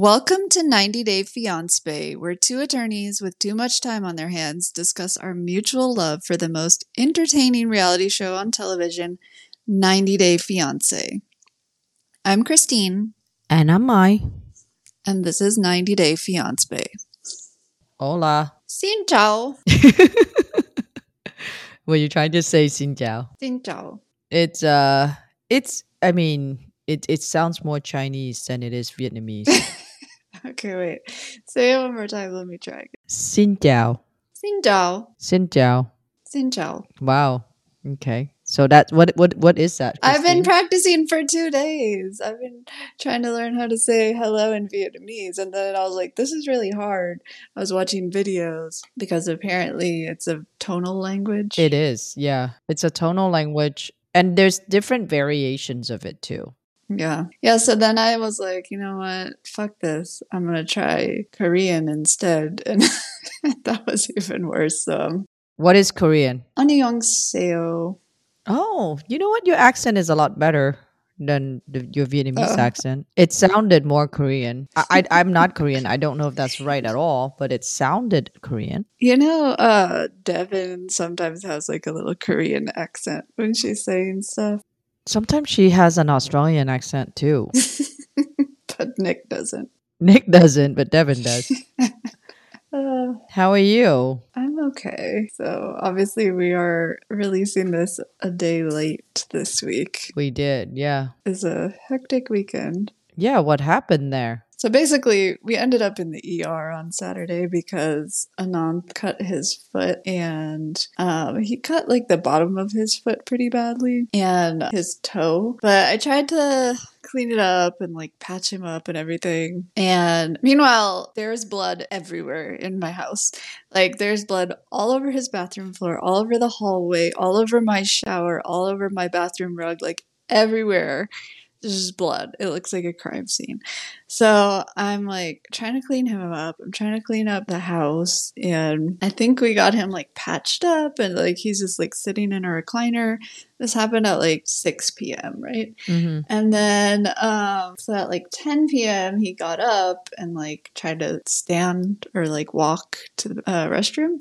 Welcome to 90 Day Fiancé, where two attorneys with too much time on their hands discuss our mutual love for the most entertaining reality show on television, 90 Day Fiancé. I'm Christine, And I'm Mai. and this is 90 Day Fiancé. Hola. Xin chào. Were you trying to say Xin chào? Xin chào. It's uh it's I mean it it sounds more Chinese than it is Vietnamese. Okay, wait. Say it one more time. Let me try again. Xin Jiao. Xin chào. Xin Jiao. Xin chào. Wow. Okay. So that what what what is that? I've been practicing for two days. I've been trying to learn how to say hello in Vietnamese. And then I was like, this is really hard. I was watching videos because apparently it's a tonal language. It is. Yeah. It's a tonal language and there's different variations of it too. Yeah. Yeah. So then I was like, you know what? Fuck this. I'm going to try Korean instead. And that was even worse. So. What is Korean? Annyeonghaseyo. Oh, you know what? Your accent is a lot better than the, your Vietnamese oh. accent. It sounded more Korean. I, I, am not Korean. I don't know if that's right at all, but it sounded Korean. You know, uh, Devin sometimes has like a little Korean accent when she's saying stuff. Sometimes she has an Australian accent too. but Nick doesn't. Nick doesn't, but Devin does. Uh, How are you? I'm okay. So obviously we are releasing this a day late this week. We did, yeah. It's a hectic weekend. Yeah, what happened there? So basically, we ended up in the ER on Saturday because Anand cut his foot and um, he cut like the bottom of his foot pretty badly and his toe. But I tried to clean it up and like patch him up and everything. And meanwhile, there's blood everywhere in my house. Like there's blood all over his bathroom floor, all over the hallway, all over my shower, all over my bathroom rug, like everywhere. There's just blood. It looks like a crime scene. So I'm like trying to clean him up. I'm trying to clean up the house. And I think we got him like patched up and like he's just like sitting in a recliner. This happened at like 6 p.m., right? hmm And then, um, so at like 10 p.m., he got up and like tried to stand or like walk to the uh, restroom.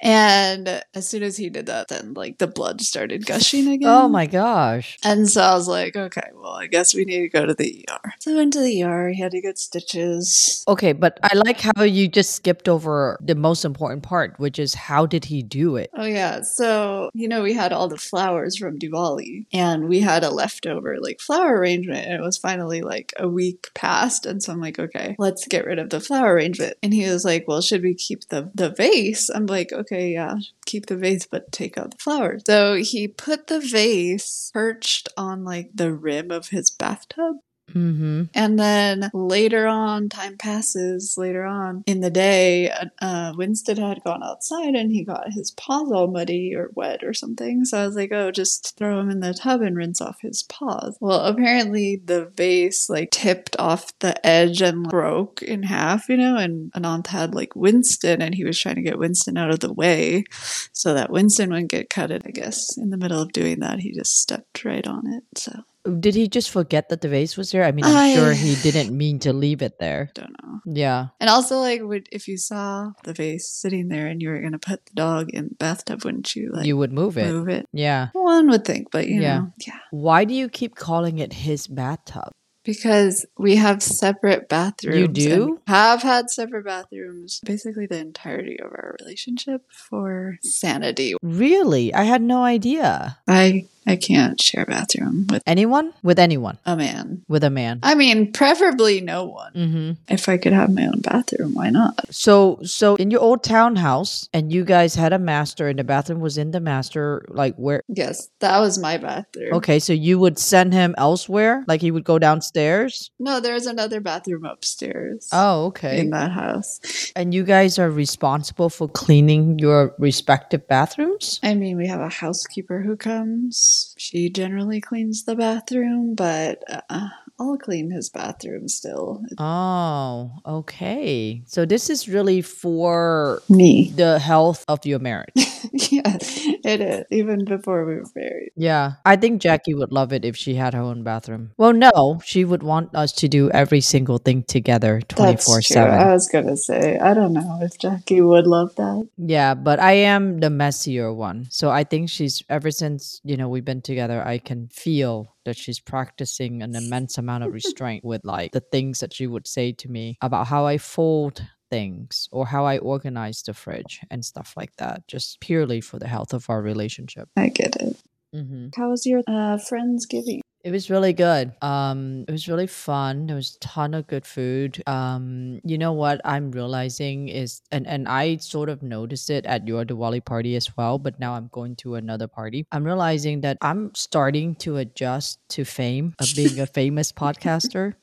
And as soon as he did that, then like the blood started gushing again. Oh my gosh. And so I was like, okay, well, I guess we need to go to the ER. So I went to the ER. He had to get stitches. Okay, but I like how you just skipped over the most important part, which is how did he do it? Oh, yeah. So, you know, we had all the flowers from Diwali and we had a leftover like flower arrangement. And it was finally like a week past. And so I'm like, okay, let's get rid of the flower arrangement. And he was like, well, should we keep the, the vase? I'm like, okay, yeah, keep the vase, but take out the flowers. So he put the vase perched on like the rim of his bathtub. Mm-hmm. And then later on, time passes later on in the day, uh, Winston had gone outside and he got his paws all muddy or wet or something. So I was like, oh, just throw him in the tub and rinse off his paws. Well, apparently the vase like tipped off the edge and broke in half, you know, and Anand had like Winston and he was trying to get Winston out of the way so that Winston wouldn't get cutted. I guess in the middle of doing that, he just stepped right on it. So Did he just forget that the vase was there? I mean, I'm I- sure he didn't mean to leave it there. don't know. Yeah. And also, like, would if you saw the vase sitting there and you were gonna put the dog in the bathtub, wouldn't you like you would move it. move it? Yeah. One would think, but you Yeah. know, yeah, Why do you keep calling it his bathtub? because we have separate bathrooms. You do? Have had separate bathrooms basically the entirety of our relationship for sanity. Really? I had no idea. I I can't share a bathroom with Anyone? With anyone? a man. With a man. I mean, preferably no one. Mm-hmm. If I could have my own bathroom, why not? So, so in your old townhouse, and you guys had a master, and the bathroom was in the master. Like where? Yes, that was my bathroom. Okay, so you would send him elsewhere. Like he would go downstairs. No, there's another bathroom upstairs. Oh, okay. in that house. And you guys are responsible for cleaning your respective bathrooms. I mean, we have a housekeeper who comes. She generally cleans the bathroom, but uh, I'll clean his bathroom still. Oh, okay. So this is really for Me. the health of your marriage. yeah, it is. even before we were married. Yeah, I think Jackie would love it if she had her own bathroom. Well, no, she would want us to do every single thing together 24 That's true. I was gonna say, I don't know if Jackie would love that. Yeah, but I am the messier one. So I think she's, ever since, you know, we've been together, I can feel that she's practicing an immense amount of restraint with like the things that she would say to me about how I fold things or how I organize the fridge and stuff like that, just purely for the health of our relationship. I get it. Mm-hmm. How was your uh, Friendsgiving? It was really good. Um, it was really fun. There was a ton of good food. Um, you know what I'm realizing is, and and I sort of noticed it at your Diwali party as well, but now I'm going to another party. I'm realizing that I'm starting to adjust to fame of being a famous podcaster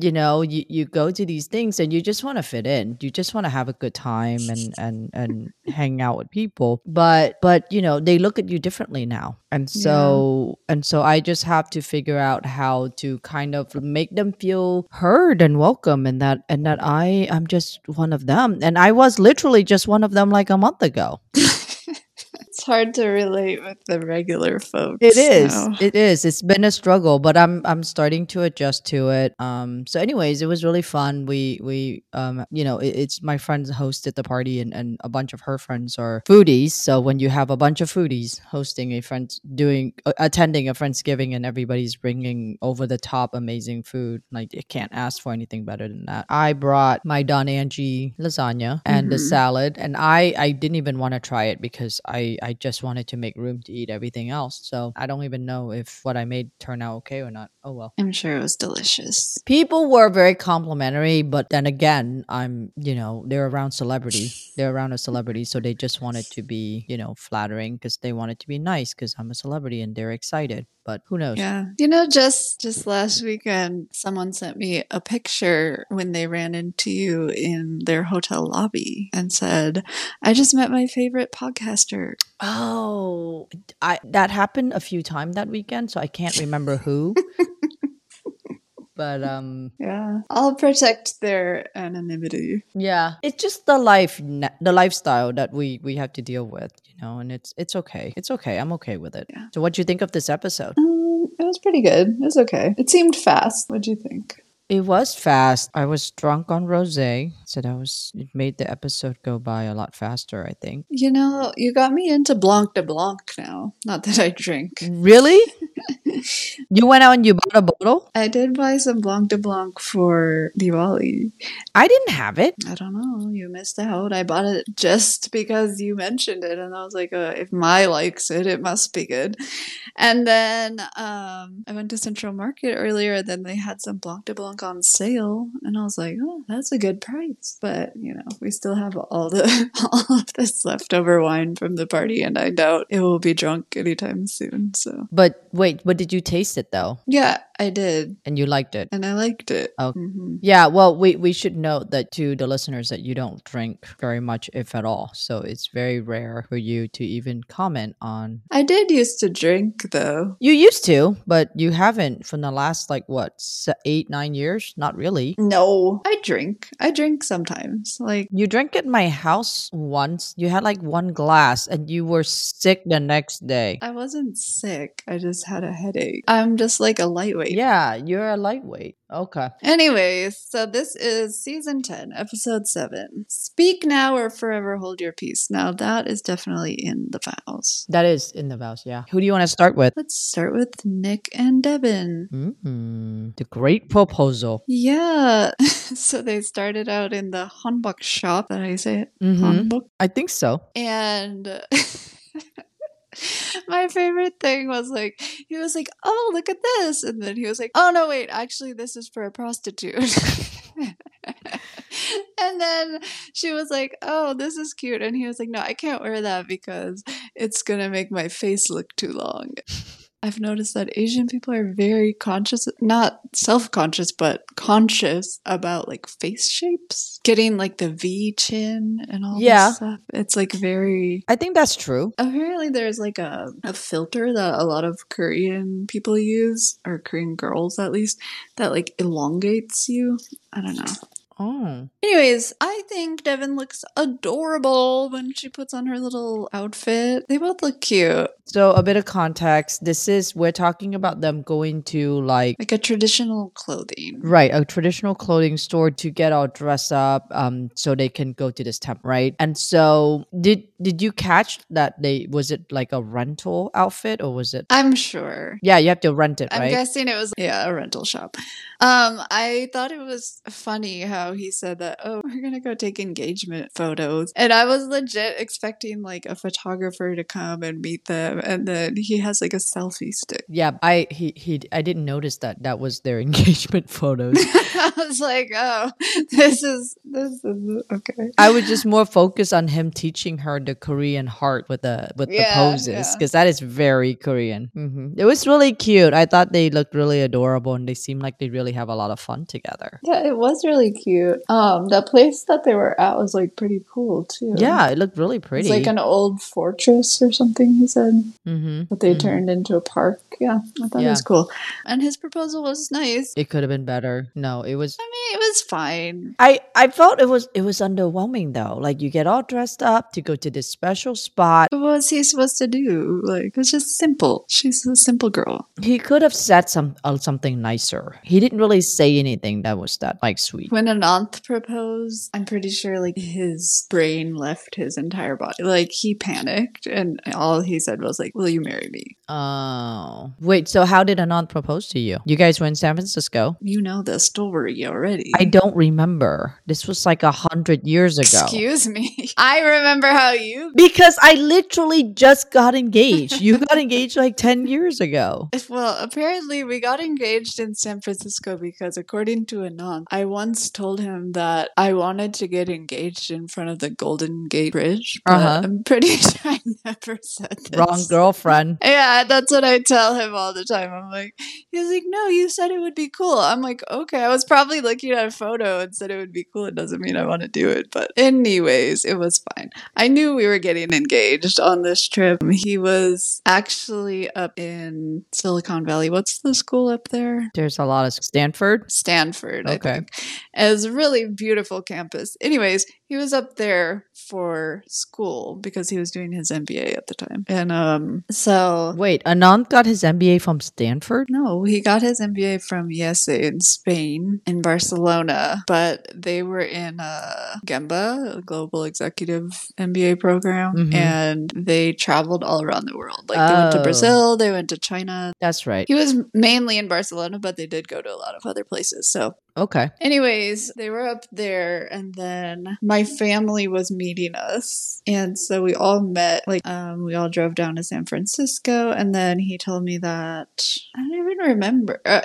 you know you, you go to these things and you just want to fit in. You just want to have a good time and and and hang out with people. But but you know they look at you differently now. And Yeah. so and so i just have to figure out how to kind of make them feel heard and welcome and that and that i i'm just one of them. And i was literally just one of them like a month ago It's hard to relate with the regular folks. It is. now. It is. It's been a struggle, but I'm I'm starting to adjust to it. Um. So, anyways, it was really fun. We we um. You know, it, it's my friends hosted the party, and and a bunch of her friends are foodies. So when you have a bunch of foodies hosting a friend doing uh, attending a friendsgiving, and everybody's bringing over the top amazing food, like you can't ask for anything better than that. I brought my Don Angie lasagna and the Mhm. salad, and I I didn't even want to try it because I I just wanted to make room to eat everything else. So I don't even know if what I made turned out okay or not. Oh well. I'm sure it was delicious. People were very complimentary, but then again, I'm, you know, they're around celebrity. They're around a celebrity, so they just wanted to be, you know, flattering because they wanted to be nice because I'm a celebrity and they're excited. But who knows? Yeah. You know, just just last weekend someone sent me a picture when they ran into you in their hotel lobby and said, I just met my favorite podcaster. Oh, I that happened a few times that weekend, so I can't remember who. but um Yeah. I'll protect their anonymity. yeah it's just the life the lifestyle that we we have to deal with you know and it's it's okay it's okay i'm okay with it Yeah. so what do you think of this episode Um, it was pretty good. It was okay. It seemed fast. what do you think? It was fast i was drunk on rosé so that was it made the episode go by a lot faster i think You know, you got me into Blanc de Blanc now. Not that I drink. really you went out and you bought a bottle I did buy some Blanc de Blanc for Diwali. i didn't have it I don't know. You missed out. I bought it just because you mentioned it, and I was like, uh, if Mai likes it, it must be good. And then um, I went to Central Market earlier, and then they had some Blanc de Blanc on sale, and I was like, oh, that's a good price. But you know, we still have all the all of this leftover wine from the party, and I doubt it will be drunk anytime soon. So but wait but did you taste it though yeah, I did, and you liked it and I liked it. Oh. Mhm. Yeah, well, we, we should note that to the listeners that you don't drink very much, if at all. So it's very rare for you to even comment on. I did used to drink though. You used to, but you haven't from the last like what eight nine years. Not really. No, I drink. I drink sometimes. Like, You drank at my house once. You had like one glass, and you were sick the next day. I wasn't sick. I just had a headache. I'm just like a lightweight. Yeah, you're a lightweight. Okay. Anyways, so this is season 10, episode 7. Speak now or forever hold your peace. Now, that is definitely in the vows. That is in the vows. Yeah. Who do you want to start with? Let's start with Nick and Devin. mm The great proposal. Yeah. so they started out in the Hanbok shop. That I say it? hmm Hanbok. I think so. And my favorite thing was like, he was like, oh, look at this. And then he was like, oh, no, wait, actually, this is for a prostitute. and then she was like, oh, this is cute. And he was like, no, I can't wear that because it's to make my face look too long. I've noticed that Asian people are very conscious, not self conscious, but conscious about like face shapes. Getting like the V chin and all Yeah. this stuff. It's like very. I think that's true. Apparently, there's like a, a filter that a lot of Korean people use, or Korean girls at least, that like elongates you. I don't know. Oh. Anyways, I think Devin looks adorable when she puts on her little outfit. They both look cute. So a bit of context. This is we're talking about them going to like Like a traditional clothing. Right, a traditional clothing store to get all dressed up, um, so they can go to this temple, right? And so, did did you catch that they was it like a rental outfit or was it? I'm sure. Yeah, you have to rent it, I'm right? guessing it was yeah, a rental shop. Um, I thought it was funny how he said that, oh, we're gonna go take engagement photos. And I was legit expecting like a photographer to come and meet them and then he has like a selfie stick. yeah, I he he I didn't notice that that was their engagement photos. I was like, oh, this is this is okay. I was just more focused on him teaching her the Korean heart with the with the Yeah, poses yeah. because that is very Korean. hmm It was really cute. I thought they looked really adorable and they seemed like they really have a lot of fun together. Yeah, it was really cute. Um, the place that they were at was like pretty cool too. Yeah, it looked really pretty. It's like an old fortress or something, he said. mm-hmm. But they Mhm. turned into a park. Yeah, I thought it was cool. And his proposal was nice. It could have been better. No, it was I mean, it was fine. I I felt it was it was underwhelming though. Like you get all dressed up to go to this special spot. What was he supposed to do? Like, it's just simple. She's a simple girl. He could have said some uh, something nicer. He didn't really say anything that was that like sweet. When Anand proposed, I'm pretty sure like his brain left his entire body. Like he panicked, and all he said was like, "Will you marry me?" Oh wait, so how did Anand propose to you? You guys were in San Francisco. You know the story already. I don't remember. This was like a hundred years ago. Excuse me. I remember how you. because I literally just got engaged. You got engaged like ten years ago. Well, apparently we got engaged in San Francisco because, according to Anand, I once told him that I wanted to get engaged in front of the Golden Gate Bridge. Uh-huh. I'm pretty sure I never said this. Wrong girlfriend. Yeah, that's what I tell him all the time. I'm like, he's like, no, you said it would be cool. I'm like, okay, I was probably looking at a photo and said it would be cool. It doesn't mean I want to do it. But, anyways, it was fine. I knew we were getting engaged on this trip. He was actually up in Silicon Valley. What's the school up there? There's a lot of Stanford. Stanford, I Okay. think. A really beautiful campus. Anyways, he was up there for school because he was doing his MBA at the time. And um so Wait, Anand got his MBA from Stanford. no, he got his MBA from IESE in Spain, in Barcelona, but they were in uh, Gemba, a global executive MBA program, Mhm. and they traveled all around the world. Like they went to Oh. Brazil, they went to China. That's right. He was mainly in Barcelona, but they did go to a lot of other places. So Okay. Anyways, they were up there and then my family was meeting us. And so we all met, like, um, we all drove down to San Francisco. And then he told me that I don't even remember. Uh,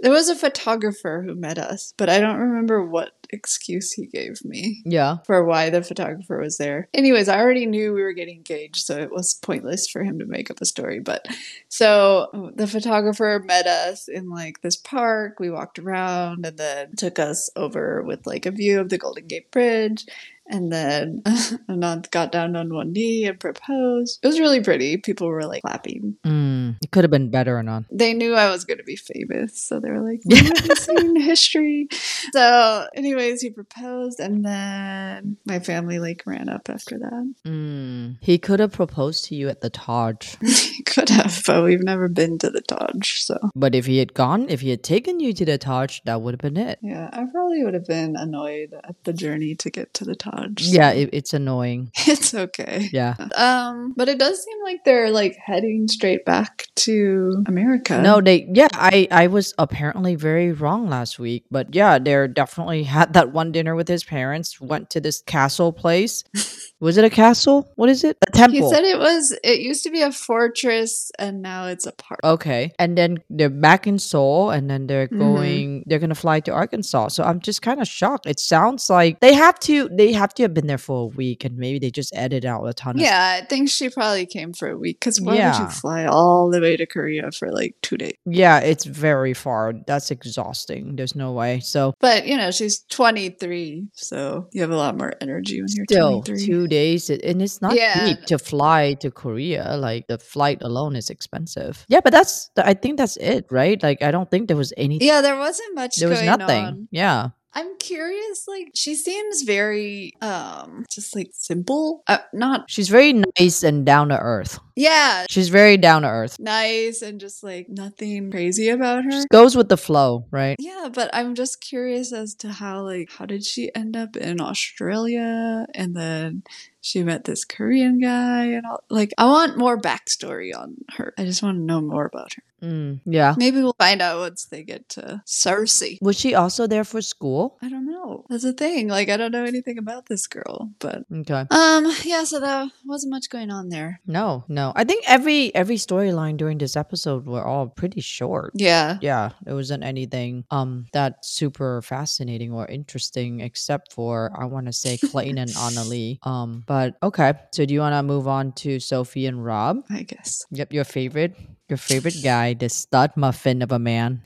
there was a photographer who met us, but I don't remember what excuse he gave me Yeah. for why the photographer was there. Anyways, I already knew we were getting engaged, so it was pointless for him to make up a story. But so the photographer met us in like this park. We walked around and then took us over with like a view of the Golden Gate Bridge. And then Anand got down on one knee and proposed. It was really pretty. People were like clapping. Mm, it could have been better or not. They knew I was going to be famous. So they were like, we haven't seen history. So, anyways, he proposed. And then my family like ran up after that. Mm. He could have proposed to you at the Taj. He could have, but we've never been to the Taj. So, But if he had gone, if he had taken you to the Taj, that would have been it. yeah, I probably would have been annoyed at the journey to get to the Taj. Yeah, it, it's annoying. It's okay. Yeah. Um, but it does seem like they're like heading straight back to America. No, they yeah, I I was apparently very wrong last week, but yeah, they're definitely had that one dinner with his parents, went to this castle place. was it a castle? What is it? Temple. He said it was. It used to be a fortress, and now it's a park. Okay. And then they're back in Seoul and then they're Mhm. going they're gonna fly to Arkansas. So I'm just kind of shocked. It sounds like they have to they have to have been there for a week and maybe they just edited out a ton of Yeah, I think she probably came for a week. Because why would Yeah. you fly all the way to Korea for like two days? Yeah, it's very far. That's exhausting. There's no way. So But you know, she's 23, so you have a lot more energy when you're still 23. two days and it's not Yeah. cheap to fly to Korea. Like the flight alone is expensive. Yeah, but that's I think that's it, right? Like I don't think there was anything Yeah, there wasn't much there was nothing. on. Yeah. I'm curious. Like, she seems very, um, just like simple. Uh, not, She's very nice and down to earth. yeah, She's very down to earth. nice and just like nothing crazy about her. Just goes with the flow, right? Yeah, but I'm just curious as to how, like, how did she end up in Australia and then she met this Korean guy and all? Like, I want more backstory on her. I just want to know more about her. Mm, yeah. Maybe we'll find out once they get to Cersei. Was she also there for school? I don't know. That's the thing. Like, I don't know anything about this girl, but. Okay. Um, yeah, so there wasn't much going on there. No, no. I think every every storyline during this episode were all pretty short. Yeah. Yeah, it wasn't anything um that super fascinating or interesting except for I want to say Clayton and Anali. Um, but okay. So do you want to move on to Sophie and Rob? I guess. Yep, your favorite, your favorite guy, the stud muffin of a man.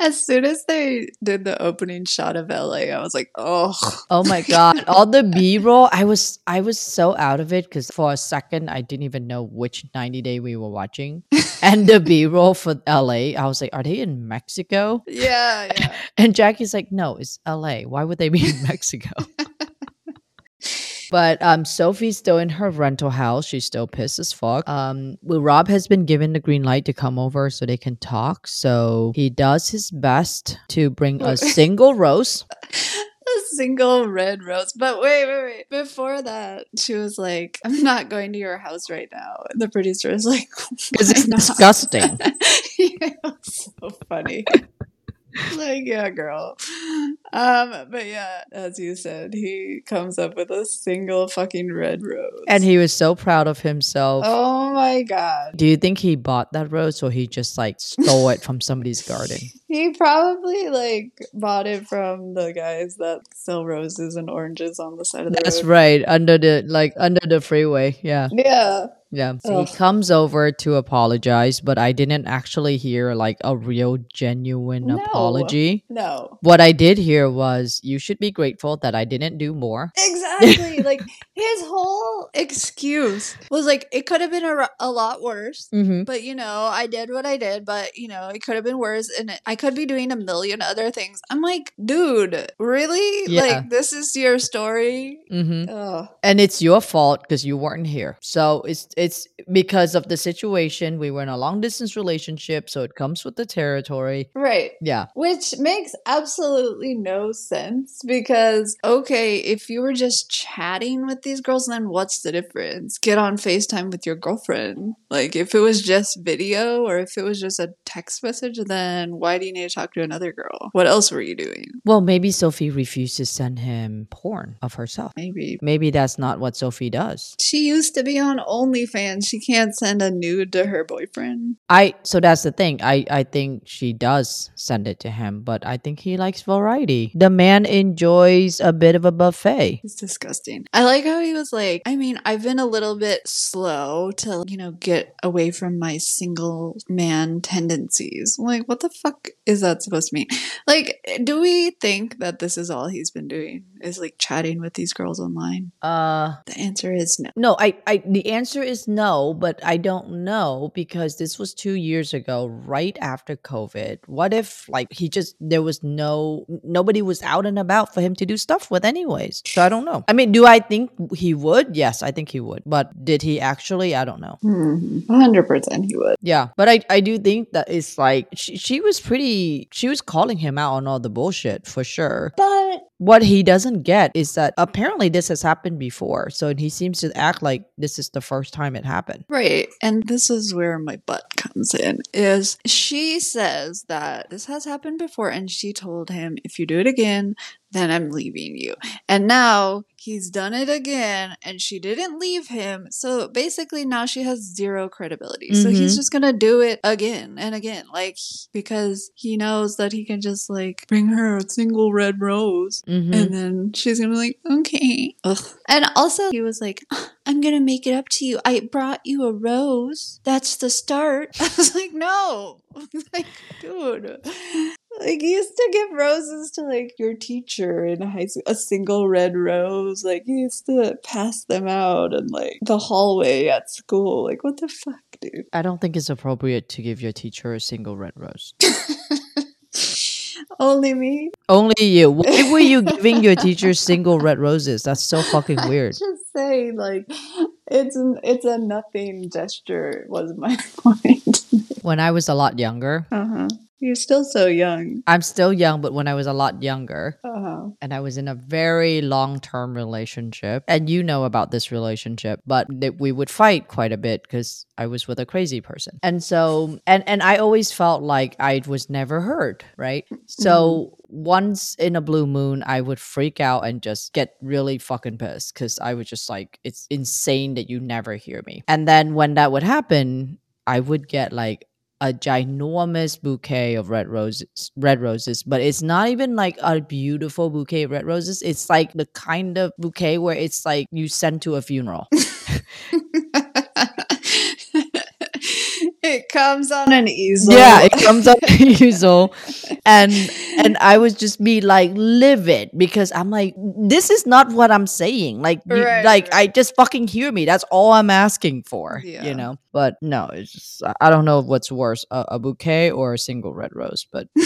As soon as they did the opening shot of LA, I was like, oh. Oh my god, all the B roll. I was I was so out of it because for a second I didn't even know which 90 day we were watching, and the B roll for LA. I was like, are they in Mexico? Yeah, yeah. And Jackie's like, no, it's LA. Why would they be in Mexico? But um, Sophie's still in her rental house. She's still pissed as fuck. Um, well, Rob has been given the green light to come over so they can talk. So he does his best to bring a single rose. a single red rose. But wait, wait, wait. Before that, she was like, I'm not going to your house right now. And the producer is like, Because it's not?" disgusting. yeah, it was so funny. like, yeah, girl. Um, but yeah, as you said, he comes up with a single fucking red rose. And he was so proud of himself. Oh my god. Do you think he bought that rose or he just like stole it from somebody's garden? He probably like bought it from the guys that sell roses and oranges on the side of the That's road. right. Under the like under the freeway. Yeah. Yeah. Yeah. So Ugh. he comes over to apologize, but I didn't actually hear like a real genuine No. apology. No. What I did hear was you should be grateful that I didn't do more. Exactly. like his whole excuse was like it could have been a, a lot worse. Mm-hmm. But you know, I did what I did, but you know, it could have been worse and it, I could be doing a million other things. I'm like, dude, really? Yeah. Like this is your story? Mm-hmm. And it's your fault because you weren't here. So it's it's because of the situation. We were in a long distance relationship, so it comes with the territory. Right. Yeah. Which makes absolutely no sense because, okay, if you were just chatting with these girls, then what's the difference? Get on FaceTime with your girlfriend. Like, if it was just video or if it was just a text message, then why do you need to talk to another girl? What else were you doing? Well, maybe Sophie refused to send him porn of herself. Maybe. Maybe that's not what Sophie does. She used to be on OnlyFans. She can't send a nude to her boyfriend. I so that's the thing. I I think she does send it to him, but I think he likes variety. The man enjoys a bit of a buffet. It's disgusting. I like how he was like, I mean, I've been a little bit slow to, you know, get away from my single man tendencies. I'm like, what the fuck is that supposed to mean? Like, do we think that this is all he's been doing? Is like chatting with these girls online? Uh The answer is no. no, I, I the answer is no, but I don't know because this was two years ago, right after COVID. What if like he just there was no nobody was out and about for him to do stuff with anyways. So I don't know. I mean, do I think he would? Yes, I think he would. But did he actually? I don't know. Hmm. 100% he would. Yeah, but I I do think that it's like she, she was pretty she was calling him out on all the bullshit for sure. But What he doesn't get is that apparently this has happened before. So he seems to act like this is the first time it happened. Right. And this is where my butt comes in is she says that this has happened before and she told him if you do it again, then I'm leaving you. And now he's done it again and she didn't leave him. So basically now she has zero credibility. So he's Mhm. just going to do it again and again like because he knows that he can just like bring her a single red rose Mm-hmm. and then she's gonna be like, okay. Ugh. And also, he was like, I'm gonna make it up to you. I brought you a rose. That's the start. I was like, no. like, dude. Like, you used to give roses to like your teacher in high school, a single red rose. Like, you used to pass them out in like the hallway at school. Like, what the fuck, dude? I don't think it's appropriate to give your teacher a single red rose. Only me? Only you. Why were you giving your teacher single red roses? That's so fucking weird. Just say like, it's an, it's a nothing gesture. Was my point. When I was a lot younger, uh huh. You're still so young. I'm still young, but when I was a lot younger, Uh huh. and I was in a very long term relationship, and you know about this relationship, but that we would fight quite a bit because I was with a crazy person. And so, and, and I always felt like I was never heard, right? So, once in a blue moon, I would freak out and just get really fucking pissed because I was just like, it's insane that you never hear me. And then when that would happen, I would get like a ginormous bouquet of red roses red roses but it's not even like a beautiful bouquet of red roses. It's like the kind of bouquet where it's like you send to a funeral it comes on an easel. yeah it comes on an easel. and and i was just be like livid because i'm like this is not what i'm saying like you- Right, like i just fucking hear me that's all i'm asking for Yeah. you know but no it's just I- don't know what's worse a, a bouquet or a single red rose but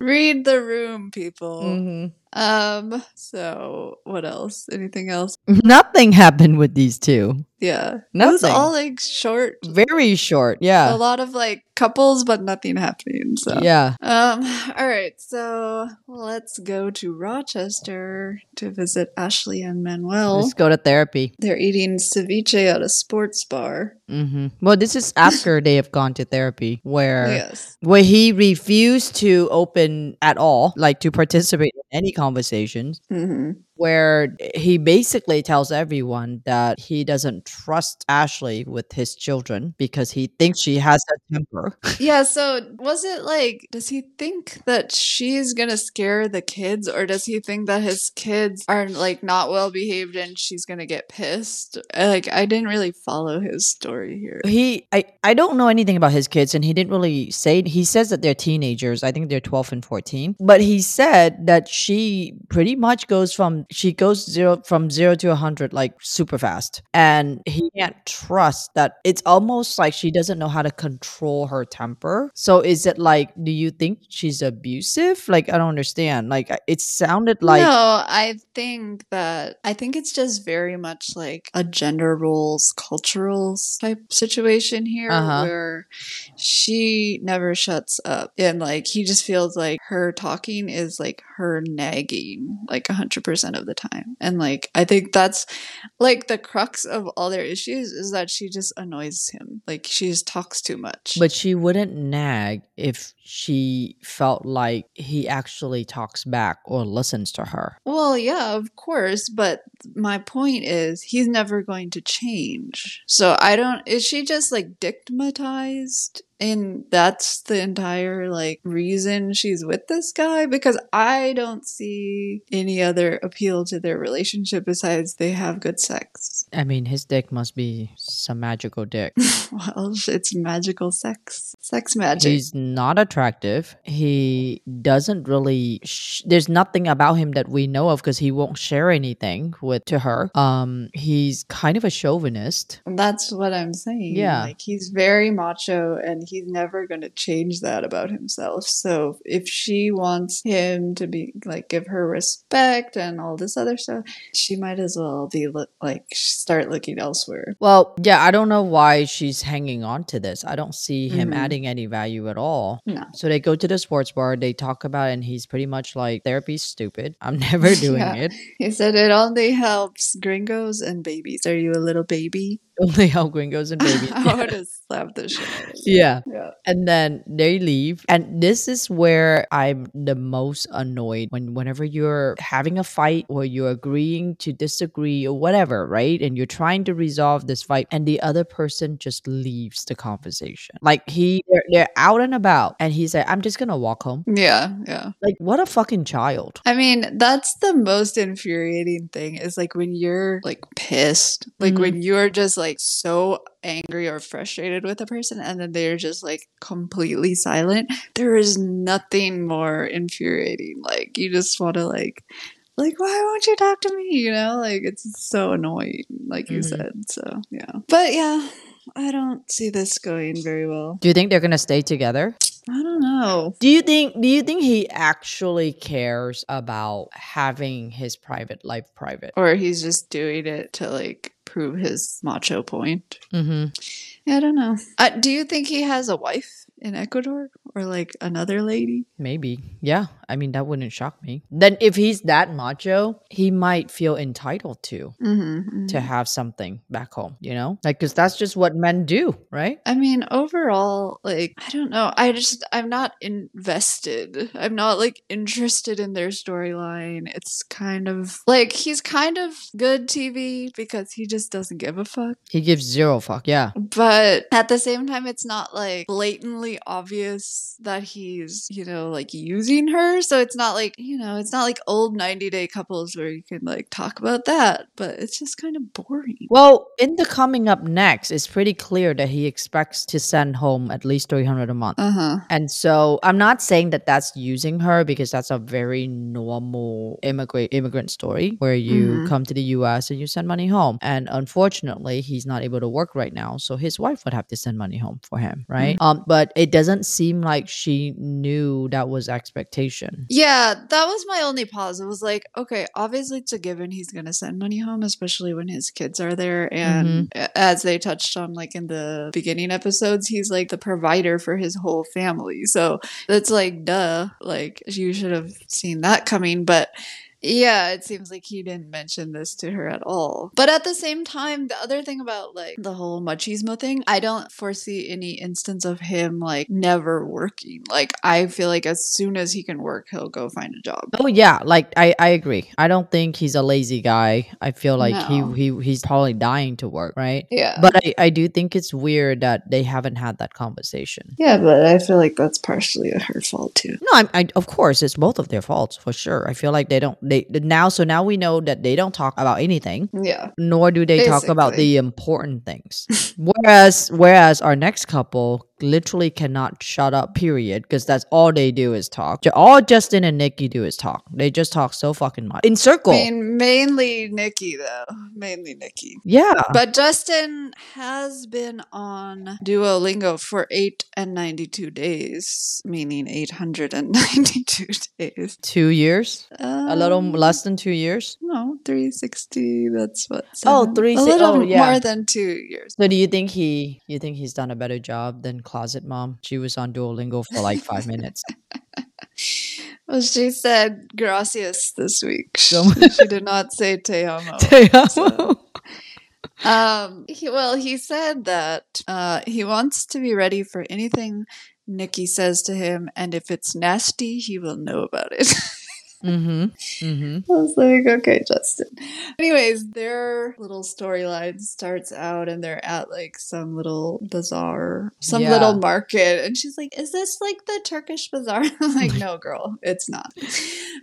Read the room, people. Mhm. Um. So, what else? Anything else? nothing happened with these two Yeah. It was all like short. very short yeah. A lot of like couples, but nothing happening. So. yeah Um. All right. So let's go to Rochester to visit Ashley and Manuel. let's go to therapy They're eating ceviche at a sports bar. Mm-hmm. well this is after they have gone to therapy where Yes. where he refused to open at all, like to participate in any conversations, hmm where he basically tells everyone that he doesn't trust Ashley with his children because he thinks she has a temper. Yeah. So was it like? Does he think that she's gonna scare the kids, or does he think that his kids are like not well behaved and she's gonna get pissed? Like I didn't really follow his story here. He I I don't know anything about his kids and he didn't really say he says that they're teenagers. I think they're 12 and 14. But he said that she pretty much goes from she goes zero from 0 to a 100 like super fast. And he can't trust that it's almost like she doesn't know how to control her temper. So is it like do you think she's abusive? Like I don't understand. Like it sounded like no, I think that I think it's just very much like a gender roles, cultural type situation here, Uh-huh. where she never shuts up, and like he just feels like her talking is like her nagging, like a hundred percent of the time, and like I think that's like the crux of all their issues is that she just annoys him, like she just talks too much. But she wouldn't nag if she felt like he actually talks back or listens to her. Well, yeah, of course, but my point is he's never going to change. So I don't is she just like digmatized and that's the entire like reason she's with this guy because I don't see any other appeal to their relationship besides they have good sex. I mean, his dick must be some magical dick. Well, it's magical sex. Sex magic. He's not attractive. He doesn't really. Sh- there's nothing about him that we know of because he won't share anything with to her. Um, he's kind of a chauvinist. That's what I'm saying. Yeah. Like he's very macho and he's never going to change that about himself. So if she wants him to be like give her respect and all this other stuff, she might as well be like start looking elsewhere. Well, yeah, I don't know why she's hanging on to this. I don't see him Mhm. adding any value at all. No. So they go to the sports bar, they talk about it, and he's pretty much like, therapy's stupid. I'm never doing Yeah. it. He said it only helps gringos and babies. Are you a little baby? Only how gringos and babies. I would have slapped the shit out of him. yeah. Yeah. And then they leave. And this is where I'm the most annoyed when whenever you're having a fight or you're agreeing to disagree or whatever, right? And you're trying to resolve this fight and the other person just leaves the conversation. Like he they're, they're out and about and he's like, I'm just gonna walk home. Yeah. Yeah. Like what a fucking child. I mean, that's the most infuriating thing is like when you're like pissed, like Mhm. when you're just like so angry or frustrated with a person and then they're just like completely silent. There is nothing more infuriating. Like you just want to like like why won't you talk to me, you know? Like it's so annoying like you Mhm. said. So, yeah. But yeah, I don't see this going very well. Do you think they're gonna stay together? I don't know. Do you think do you think he actually cares about having his private life private? Or he's just doing it to like prove his macho point. Mm-hmm. I don't know. Uh, do you think he has a wife in Ecuador or like another lady? Maybe. Yeah. I mean, that wouldn't shock me. Then if he's that macho, he might feel entitled to Mm-hmm. to have something back home, you know? Like cuz that's just what men do, right? I mean, overall, like, I don't know. I just, I'm not invested. I'm not like interested in their storyline. It's kind of like he's kind of good TV because he just doesn't give a fuck. He gives zero fuck. Yeah. But at the same time, it's not like blatantly obvious that he's, you know, like using her. So it's not like, you know, it's not like old 90 day couples where you can like talk about that, but it's just kind of boring. Well, in the coming up next, it's pretty clear that he expects to send home at least 300 a month. Uh huh. And so I'm not saying that that's using her because that's a very normal immigrant immigrant story where you Mhm. come to the US and you send money home. And unfortunately, he's not able to work right now, so his wife would have to send money home for him, right? Um but it doesn't seem like she knew that was expectation. Yeah, that was my only pause. It was like, okay, obviously it's a given he's going to send money home, especially when his kids are there. And mm-hmm. a- as they touched on, like in the beginning episodes, he's like the provider for his whole family. So that's like, duh, like you should have seen that coming. But yeah, it seems like he didn't mention this to her at all. But at the same time, the other thing about like the whole machismo thing, I don't foresee any instance of him like never working. Like I feel like as soon as he can work, he'll go find a job. Oh yeah, like I, I agree. I don't think he's a lazy guy. I feel like No. he, he he's probably dying to work, right? Yeah. But I, I do think it's weird that they haven't had that conversation. yeah, but I feel like that's partially her fault too. No, I, I of course it's both of their faults for sure. I feel like they don't they now so now we know that they don't talk about anything, Yeah. nor do they talk about the important things. whereas whereas our next couple literally cannot shut up. Period, because that's all they do is talk. All Justin and Nikki do is talk. They just talk so fucking much in circle. I mean, mainly Nikki though. Mainly Nikki. yeah, But Justin has been on Duolingo for eight and ninety-two days, meaning eight hundred and ninety-two days. two years, a little Um, less than two years. No, three sixty. That's what. Oh, seven- 360 A little oh, yeah. more than two years. So do you think he you think he's done a better job than Closet Mom? She was on Duolingo for like five minutes. Well, she said gracias this week. So- she did not say te amo. So- Um, he, well, he said that uh, he wants to be ready for anything Nikki says to him, and if it's nasty, he will know about it. Mm-hmm. Mm-hmm. I was like, okay, Justin. Anyways, their little storyline starts out and they're at like some little bazaar, some Yeah. little market. And she's like, is this like the Turkish bazaar? I'm like, no, girl, it's not.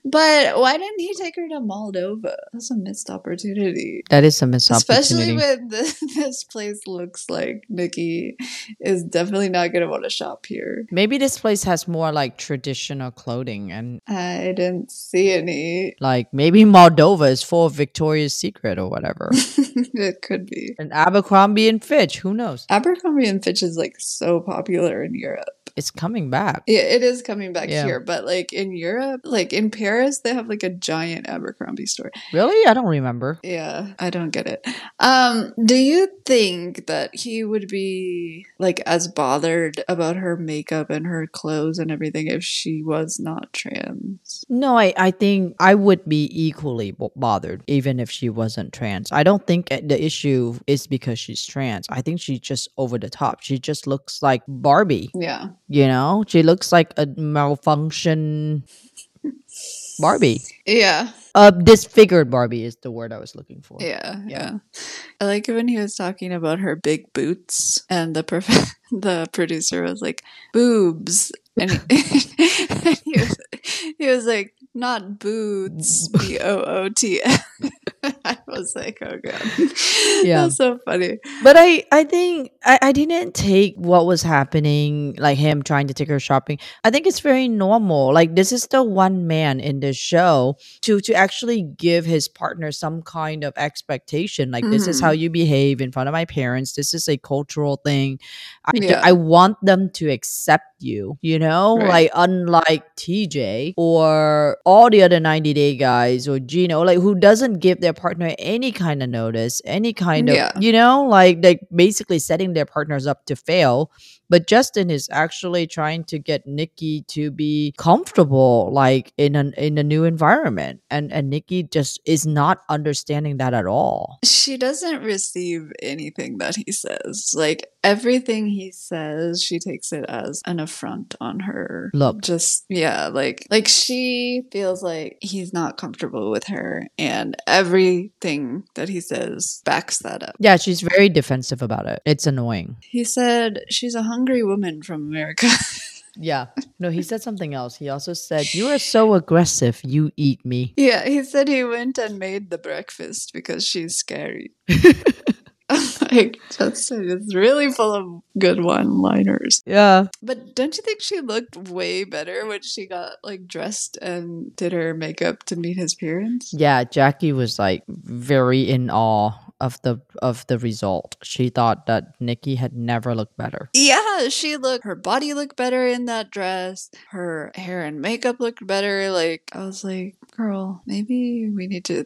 But why didn't he take her to Moldova? That's a missed opportunity. That is a missed Especially opportunity. Especially when this, this place looks like Nikki is definitely not going to want to shop here. Maybe this place has more like traditional clothing and I didn't see any. like maybe Moldova is full of Victoria's Secret or whatever. it could be. and Abercrombie and Fitch, who knows? Abercrombie and Fitch is like so popular in Europe. It's coming back. Yeah, it is coming back Yeah. here, but like in Europe, like in Paris, they have like a giant Abercrombie store. Really? I don't remember. Yeah, I don't get it. Um, do you think that he would be like as bothered about her makeup and her clothes and everything if she was not trans? No, I, I think I would be equally b- bothered even if she wasn't trans. I don't think uh, the issue is because she's trans. I think she's just over the top. She just looks like Barbie, Yeah. You know? She looks like a malfunction Barbie. Yeah. Uh, disfigured Barbie is the word I was looking for. Yeah, Yeah. I like when he was talking about her big boots, and the prof- the producer was like boobs, and he, and he was he was like not boots, b o o t. I was like, oh god, Yeah. that's so funny. But I, I think I, I didn't take what was happening, like him trying to take her shopping. I think it's very normal. Like this is the one man in this show to to actually give his partner some kind of expectation. Like this is how mm-hmm. you behave in front of my parents. This is a cultural thing. I, Yeah. I want them to accept you, you know? Right. Like, unlike TJ or all the other 90 Day guys or Gino, like, who doesn't give their partner any kind of notice, any kind of, Yeah. you know, like, like basically setting their partners up to fail. But Justin is actually trying to get Nikki to be comfortable, like in an in a new environment, and and Nikki just is not understanding that at all. She doesn't receive anything that he says. Like everything he says, she takes it as an affront on her. Look. Just yeah, like like she feels like he's not comfortable with her and everything that he says backs that up. Yeah, she's very defensive about it. It's annoying. He said she's a hungry woman from America. Yeah. No, he said something else. He also said, "You are so aggressive. You eat me." yeah, he said he went and made the breakfast because she's scary. like Justin is really full of good one-liners. Yeah. But don't you think she looked way better when she got like dressed and did her makeup to meet his parents? Yeah, Jackie was like very in awe of the of the result. She thought that Nikki had never looked better. Yeah, she looked her body looked better in that dress. Her hair and makeup looked better. Like I was like, girl, maybe we need to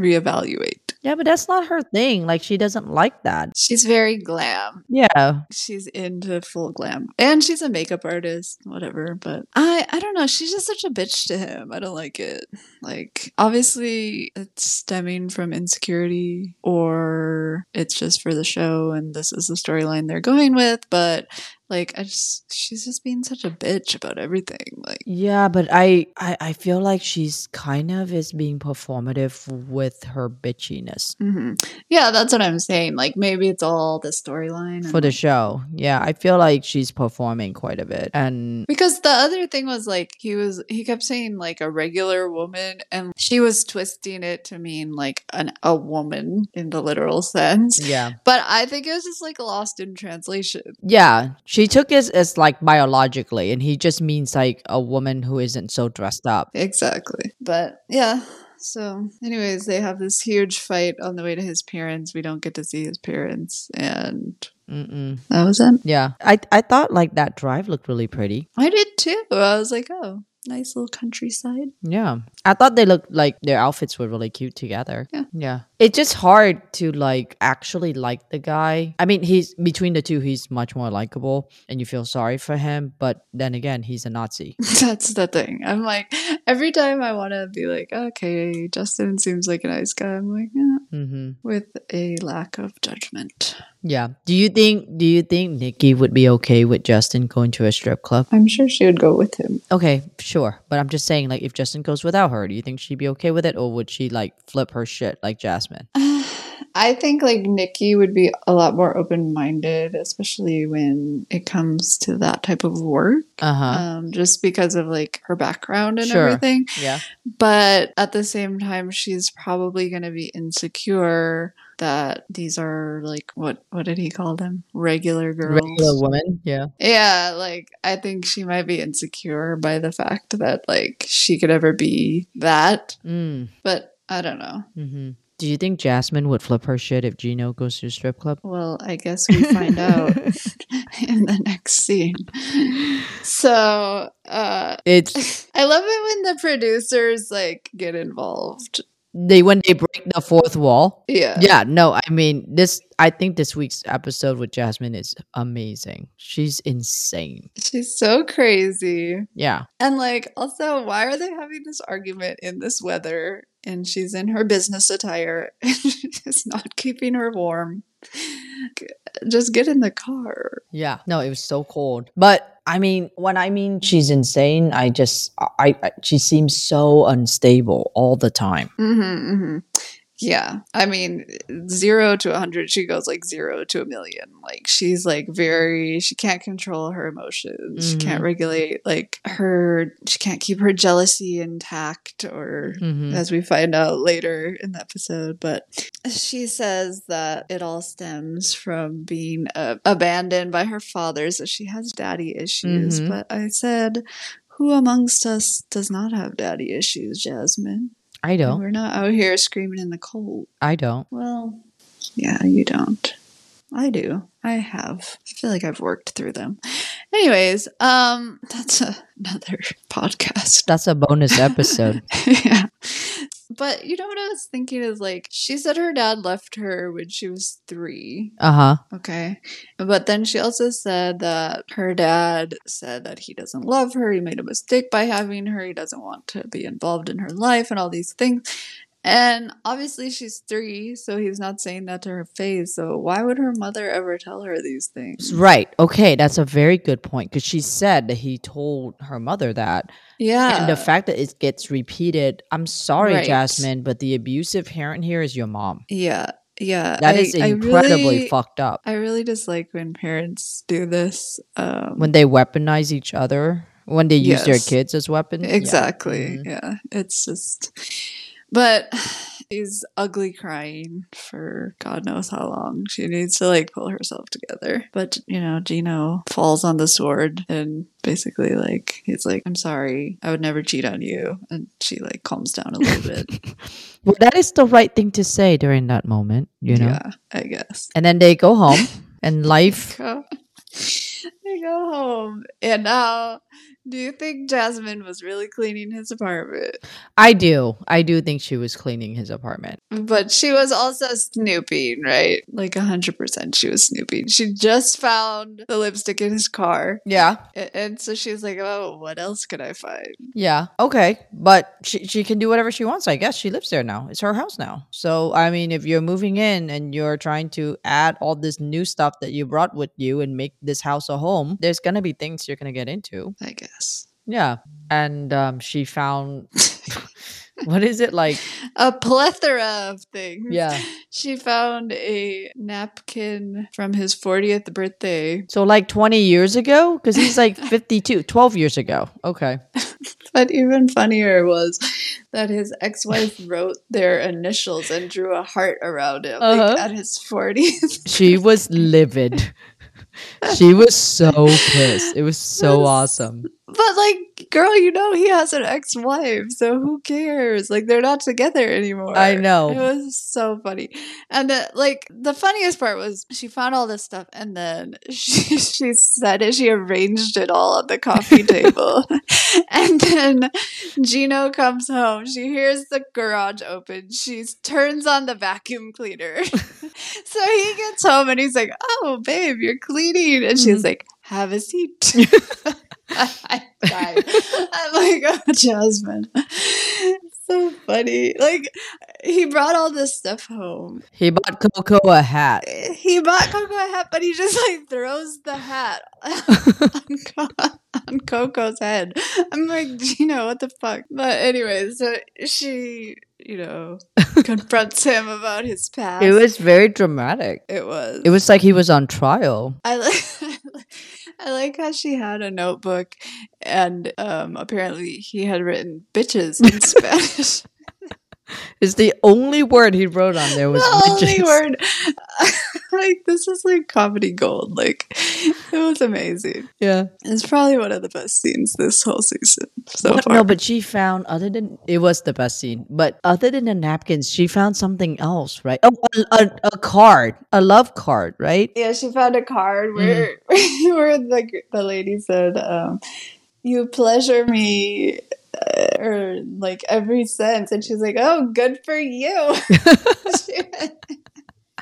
reevaluate. Yeah, but that's not her thing. Like she doesn't like that. She's very glam. Yeah. She's into full glam. And she's a makeup artist, whatever, but I I don't know, she's just such a bitch to him. I don't like it. Like obviously it's stemming from insecurity or it's just for the show and this is the storyline they're going with, but like I just she's just being such a bitch about everything. Like Yeah, but I, I I feel like she's kind of is being performative with her bitchiness mhm. Yeah, that's what I'm saying. Like maybe it's all the storyline for the show. Yeah, I feel like she's performing quite a bit. And Because the other thing was like he was he kept saying like a regular woman and she was twisting it to mean like an a woman in the literal sense. yeah. But I think it was just like lost in translation. Yeah, she took it as like biologically, and he just means like a woman who isn't so dressed up. Exactly. But yeah. So anyways, they have this huge fight on the way to his parents. We don't get to see his parents and Mm-mm. that was it. Yeah, I I thought like that drive looked really pretty. I did too. I was like, oh, nice little countryside. Yeah, I thought they looked like their outfits were really cute together. Yeah. yeah. It's just hard to like actually like the guy. I mean, he's between the two, he's much more likable, and you feel sorry for him. But then again, he's a Nazi. That's the thing. I'm like, every time I want to be like, okay, Justin seems like a nice guy. I'm like, yeah, hmm with a lack of judgment. Yeah. Do you think? Do you think Nikki would be okay with Justin going to a strip club? I'm sure she would go with him. Okay, sure. But I'm just saying, like, if Justin goes without her, do you think she'd be okay with it, or would she like flip her shit like Jasmine? I think like Nikki would be a lot more open minded, especially when it comes to that type of work. Uh huh. Um, just because of like her background and Sure. everything. yeah. But at the same time, she's probably going to be insecure that these are like what what did he call them? Regular girls. Regular woman. Yeah. Yeah, like I think she might be insecure by the fact that like she could ever be that, Mm. but I don't know. hmm Do you think Jasmine would flip her shit if Gino goes to a strip club? Well, I guess we find out in the next scene. So, uh It's I love it when the producers like get involved. They when they break the fourth wall. Yeah. Yeah, no, I mean this. I think this week's episode with Jasmine is amazing. She's insane. She's so crazy. Yeah, And like also why are they having this argument in this weather and she's in her business attire and she's not keeping her warm. Just get in the car. yeah. No, it was so cold. But I mean, when I mean she's insane, I just I, I she seems so unstable all the time. Mm-hmm, mm-hmm. Yeah. I mean, zero to a 100, she goes like zero to a million. Like, she's like very, she can't control her emotions. She can't regulate like her, she can't keep her jealousy intact, or Mhm. as we find out later in the episode. But she says that it all stems from being uh, abandoned by her father. So she has daddy issues. Mhm. But I said, who amongst us does not have daddy issues, Jasmine? I don't. We're not out here screaming in the cold. I don't. Well, yeah, you don't. I do. I have. I feel like I've worked through them. Anyways, um, that's a, another podcast. That's a bonus episode. yeah. But you know what I was thinking is like she said her dad left her when she was three. Uh huh. Okay. But then she also said that her dad said that he doesn't love her. He made a mistake by having her. He doesn't want to be involved in her life and all these things. And obviously she's three, so he's not saying that to her face. So why would her mother ever tell her these things? Right. Okay. That's a very good point because she said that he told her mother that. Yeah. And the fact that it gets repeated, I'm sorry, Right. Jasmine, but the abusive parent here is your mom. yeah. Yeah. That I- is incredibly really- fucked up. I really dislike when parents do this. Um, When they weaponize each other, when they use their kids as weapons. Yeah. Exactly. Mhm. Yeah. It's just, but she's ugly crying for God knows how long. She needs to like pull herself together. But, you know, Gino falls on the sword and basically, like, he's like, I'm sorry. I would never cheat on you. And she like calms down a little bit. Well, that is the right thing to say during that moment, you know? Yeah, I guess. And then they go home and life. They go home. And now, do you think Jasmine was really cleaning his apartment? I do. I do think she was cleaning his apartment. But she was also snooping, right? Like 100% she was snooping. She just found the lipstick in his car. Yeah. a- And so she's like, oh, what else could I find? Yeah. Okay. But she, she can do whatever she wants, I guess. She lives there now. It's her house now. So, I mean, if you're moving in and you're trying to add all this new stuff that you brought with you and make this house a home, there's going to be things you're going to get into. I guess. Yeah. And um, she found, what is it like? A plethora of things. Yeah. She found a napkin from his 40th birthday. So, like 20 years ago? Because he's like 52, 12 years ago. Okay. But even funnier was that his ex wife wrote their initials and drew a heart around him like, Uh-huh. at his 40th. She was livid. She was so pissed. It was so awesome. But like, girl, you know he has an ex-wife, so who cares? Like, they're not together anymore. I know. It was so funny, and the, like the funniest part was she found all this stuff, and then she she said it. She arranged it all on the coffee table, and then Gino comes home. She hears the garage open. She turns on the vacuum cleaner. so he gets home and he's like, "Oh, babe, you're cleaning," and she's Mhm. like, "Have a seat." I died. I'm like, oh, Jasmine. so funny. Like, he brought all this stuff home. He bought Coco a hat. He bought Coco a hat, but he just like throws the hat on, Co- on Coco's head. I'm like, Gino, what the fuck? But anyway, so she, you know, confronts him about his past. It was very dramatic. It was. It was like he was on trial. I like I like how she had a notebook and um apparently he had written bitches in Spanish. It's the only word he wrote on there was the only bitches. word. like this is like comedy gold. Like it was amazing. Yeah. It's probably one of the best scenes this whole season so But far. no, but she found other than it was the best scene. But other than the napkins, she found something else, right? Oh, a, a, a card, a love card, right? yeah, she found a card where where the the lady said, um, "You pleasure me." Uh, or like every sense, and she's like, "Oh, good for you."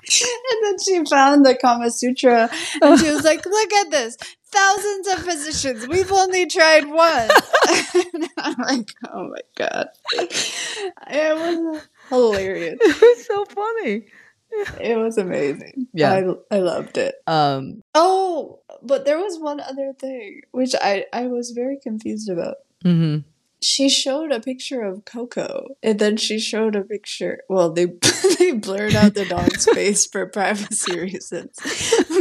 And then she found the Kama Sutra, and she was like, "Look at this, thousands of positions. We've only tried one." and I'm like, "Oh my god!" It was hilarious. it was so funny. It was amazing. Yeah. I I loved it. Um. Oh, but there was one other thing which I I was very confused about. mhm. She showed a picture of Coco, and then she showed a picture. Well, they they blurred out the dog's face for privacy reasons,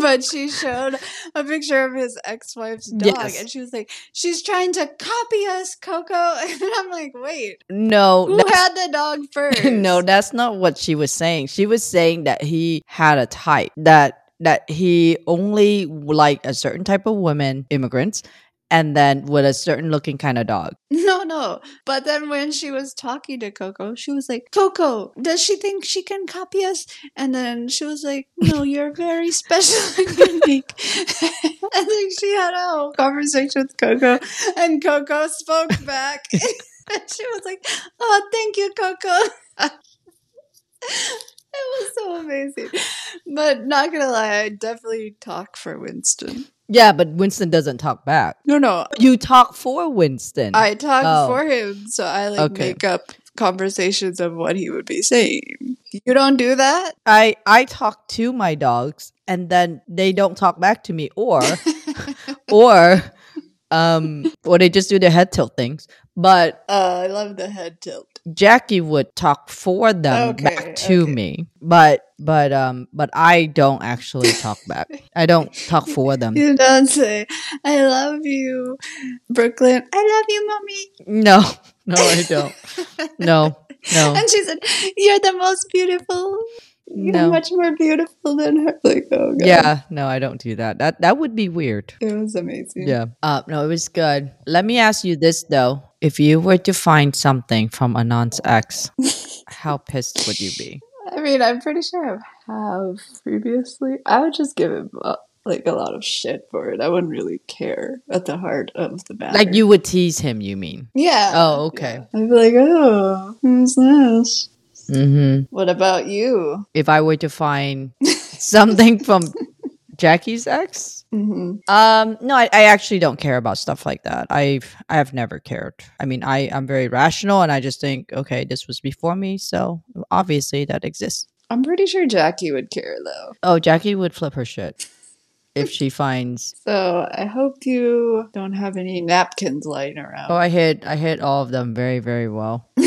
but she showed a picture of his ex-wife's dog, Yes. and she was like, "She's trying to copy us, Coco." And I'm like, "Wait, No, who had the dog first? no, that's not what she was saying. She was saying that he had a type that that he only liked a certain type of women, immigrants, and then with a certain looking kind of dog. No, no. But then when she was talking to Coco, she was like, Coco, does she think she can copy us? And then she was like, No, you're very special and unique. and then she had a whole conversation with Coco, and Coco spoke back. and she was like, Oh, thank you, Coco. It was so amazing. But not gonna lie, I definitely talk for Winston. Yeah, but Winston doesn't talk back. No, no, You talk for Winston. I talk Oh. for him, so I like Okay. make up conversations of what he would be saying. You don't do that? I I talk to my dogs and then they don't talk back to me or or um or they just do their head tilt things. But Uh, I love the head tilt. Jackie would talk for them Okay, back to okay. me. But but um but I don't actually talk back. I don't talk for them. You don't say, I love you, Brooklyn. I love you, mommy. No. No, I don't. No. No. And she said, You're the most beautiful. You're No. much more beautiful than her. Like, oh, God. Yeah, no, I don't do that. That that would be weird. It was amazing. Yeah. Uh, no, it was good. Let me ask you this though: If you were to find something from Anand's ex, how pissed would you be? I mean, I'm pretty sure I have previously. I would just give him uh, like a lot of shit for it. I wouldn't really care at the heart of the matter. Like you would tease him, you mean? Yeah. Oh, okay. Yeah. I'd be like, oh, who's this? Mm-hmm. What about you? If I were to find something from Jackie's ex, hmm um, no, I, I actually don't care about stuff like that. I've I have never cared. I mean, I I'm very rational, and I just think, okay, this was before me, so obviously that exists. I'm pretty sure Jackie would care though. Oh, Jackie would flip her shit if she finds So I hope you don't have any napkins lying around. Oh, I hit I hit all of them very very well.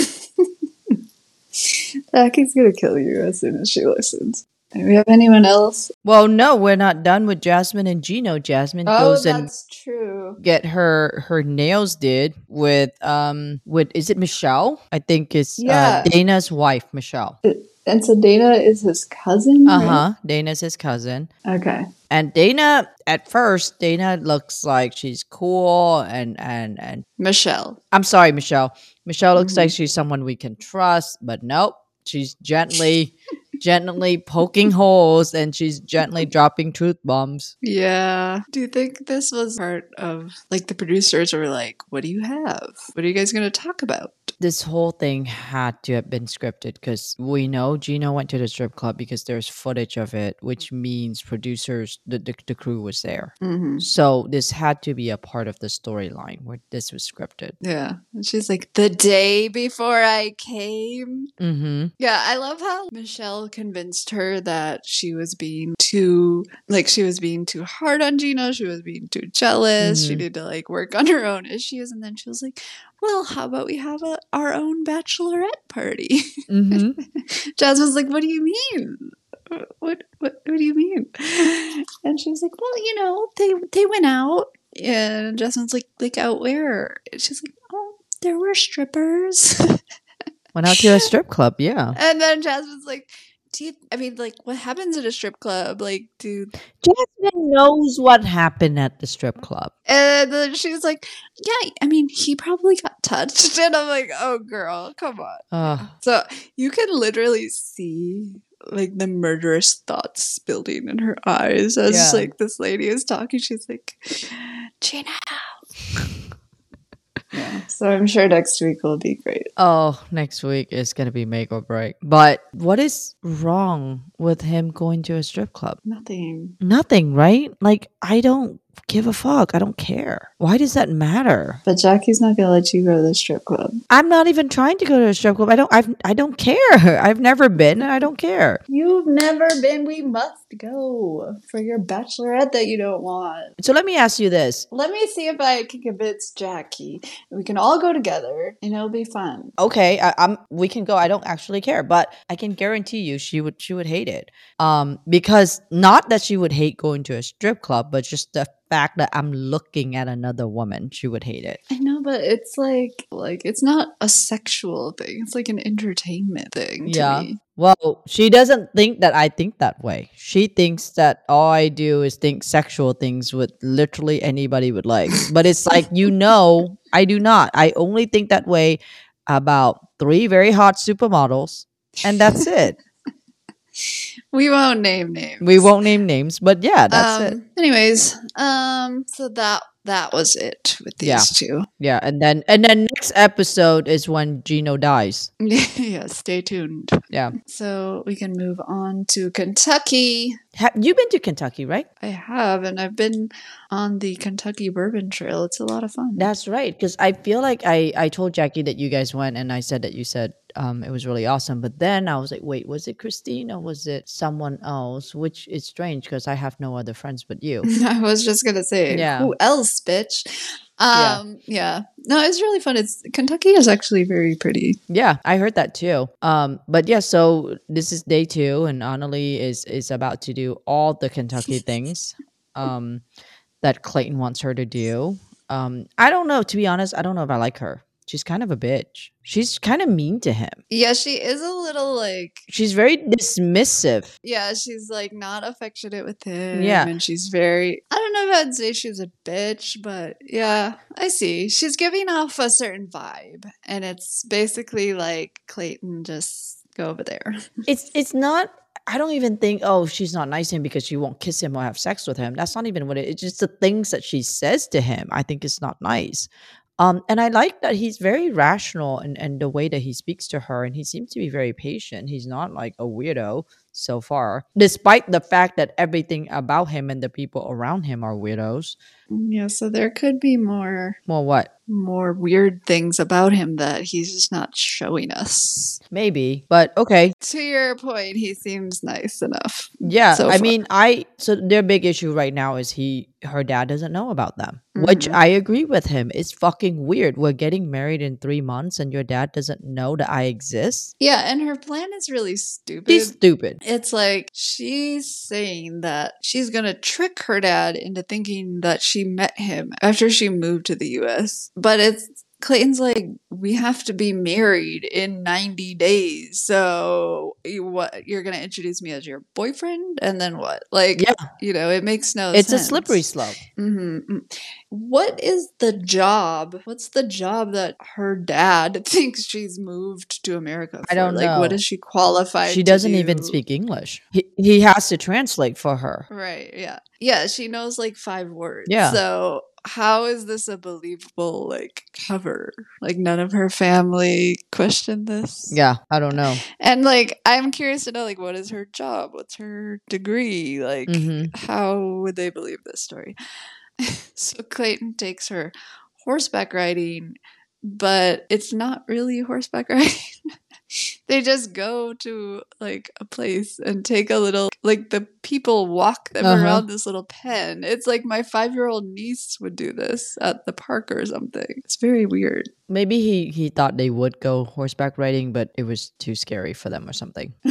Jackie's gonna kill you as soon as she listens. Do we have anyone else? Well, no, we're not done with Jasmine and Gino. Jasmine Oh, goes and that's true. get her her nails did with um with is it Michelle? I think it's Yeah. uh, Dana's wife, Michelle. And so Dana is his cousin. Uh right? huh. Dana's his cousin. Okay. And Dana, at first, Dana looks like she's cool and and and Michelle. I'm sorry, Michelle. Michelle looks Mhm. like she's someone we can trust, but nope. She's gently, gently poking holes and she's gently dropping truth bombs. Yeah. Do you think this was part of like the producers were like, what do you have? What are you guys gonna talk about? This whole thing had to have been scripted because we know Gino went to the strip club because there's footage of it, which means producers, the, the, the crew was there. Mm-hmm. So this had to be a part of the storyline where this was scripted. Yeah. And she's like, the day before I came. Mm-hmm. Yeah, I love how Michelle convinced her that she was being too like she was being too hard on Gino, she was being too jealous, she Mhm. needed to like work on her own issues, and then she was like, Well, how about we have a, our own bachelorette party? Mm-hmm. Was like, What do you mean? What what what do you mean? And she was like, Well, you know, they they went out and Jasmine's like, like out where? And she's like, Oh, there were strippers. Went out to a strip club, yeah. And then Jasmine's like, do you, I mean, like, what happens at a strip club? Like, do, Jasmine knows what happened at the strip club. and then she's like, yeah, I mean, he probably got touched. And I'm like, oh, girl, come on. Ugh. So you can literally see, like, the murderous thoughts building in her eyes as, Yeah. like, this lady is talking. She's like, Gina. yeah. So I'm sure next week will be great. Oh, next week is gonna be make or break. But what is wrong with him going to a strip club? Nothing. Nothing, right? Like I don't give a fuck. I don't care. Why does that matter? But Jackie's not going to let you go to the strip club. I'm not even trying to go to a strip club. I don't. I've. I don't care. I've never been, and I don't care. You've never been. We must go for your bachelorette that you don't want. So let me ask you this. Let me see if I can convince Jackie. We can all go together and it'll be fun. Okay, I, I'm. We can go. I don't actually care, but I can guarantee you, she would. She would hate it. Um, because not that she would hate going to a strip club, but just the fact that I'm looking at another woman, she would hate it. I know, but it's like like it's not a sexual thing. It's like an entertainment thing. To Yeah. Me. Well, she doesn't think that I think that way. She thinks that all I do is think sexual things with literally anybody would like. But it's like, you know, I do not. I only think that way about three very hot supermodels, and that's it. We won't name names. we won't name names, but yeah, that's it. um, Anyways, um, so that that was it with these Yeah. two. Yeah, and then and then next episode is when Gino dies. yeah, stay tuned. Yeah. So we can move on to Kentucky. Have you been to Kentucky, right? I have, and I've been on the Kentucky Bourbon Trail. It's a lot of fun. That's right. Because I feel like I I told Jackie that you guys went, and I said that you said um it was really awesome. But then I was like, wait, was it Christine or was it someone else? Which is strange because I have no other friends but you. I was just gonna say, Yeah. who else, bitch? Yeah. Um, yeah. No, it's really fun. It's Kentucky is actually very pretty. yeah, I heard that too. Um, but yeah, so this is day two, and Anali is is about to do all the Kentucky things um that Clayton wants her to do. Um, I don't know. To be honest, I don't know if I like her. She's kind of a bitch. She's kind of mean to him. Yeah, she is a little like She's very dismissive. yeah, she's like not affectionate with him. Yeah. And she's very I don't know if I'd say she's a bitch, but yeah, I see. She's giving off a certain vibe. And it's basically like Clayton just go over there. It's it's not. I don't even think. Oh, she's not nice to him because she won't kiss him or have sex with him. That's not even what it. It's just the things that she says to him. I think it's not nice. Um, and I like that he's very rational and and the way that he speaks to her, and he seems to be very patient. He's not like a weirdo so far, despite the fact that everything about him and the people around him are weirdos. Yeah, so there could be more Well, what? more weird things about him that he's just not showing us. Maybe, but okay. To your point, he seems nice enough. Yeah, so I far. mean, I so their big issue right now is he her dad doesn't know about them, which Mhm. I agree with him. It's fucking weird. We're getting married in three months, and your dad doesn't know that I exist. Yeah, and her plan is really stupid. He's stupid. It's like she's saying that she's going to trick her dad into thinking that she met him after she moved to the US. But it's Clayton's like, we have to be married in 90 days. So you, what you're going to introduce me as your boyfriend and then what? Like, Yeah. you know, it makes no It's sense. a slippery slope. hmm What is the job? What's the job that her dad thinks she's moved to America for? I don't like, what know. is she qualified? She doesn't even do? speak English. He he has to translate for her. Right. Yeah. Yeah. She knows like five words. Yeah. So how is this a believable like cover? Like none of her family questioned this. Yeah, I don't know. And like I'm curious to know like what is her job? What's her degree? Like hmm how would they believe this story? so Clayton takes her horseback riding, but it's not really horseback riding. they just go to like a place and take a little like the people walk them Uh-huh. around this little pen. It's like my 5-year-old niece would do this at the park or something. It's very weird. Maybe he he thought they would go horseback riding, but it was too scary for them or something.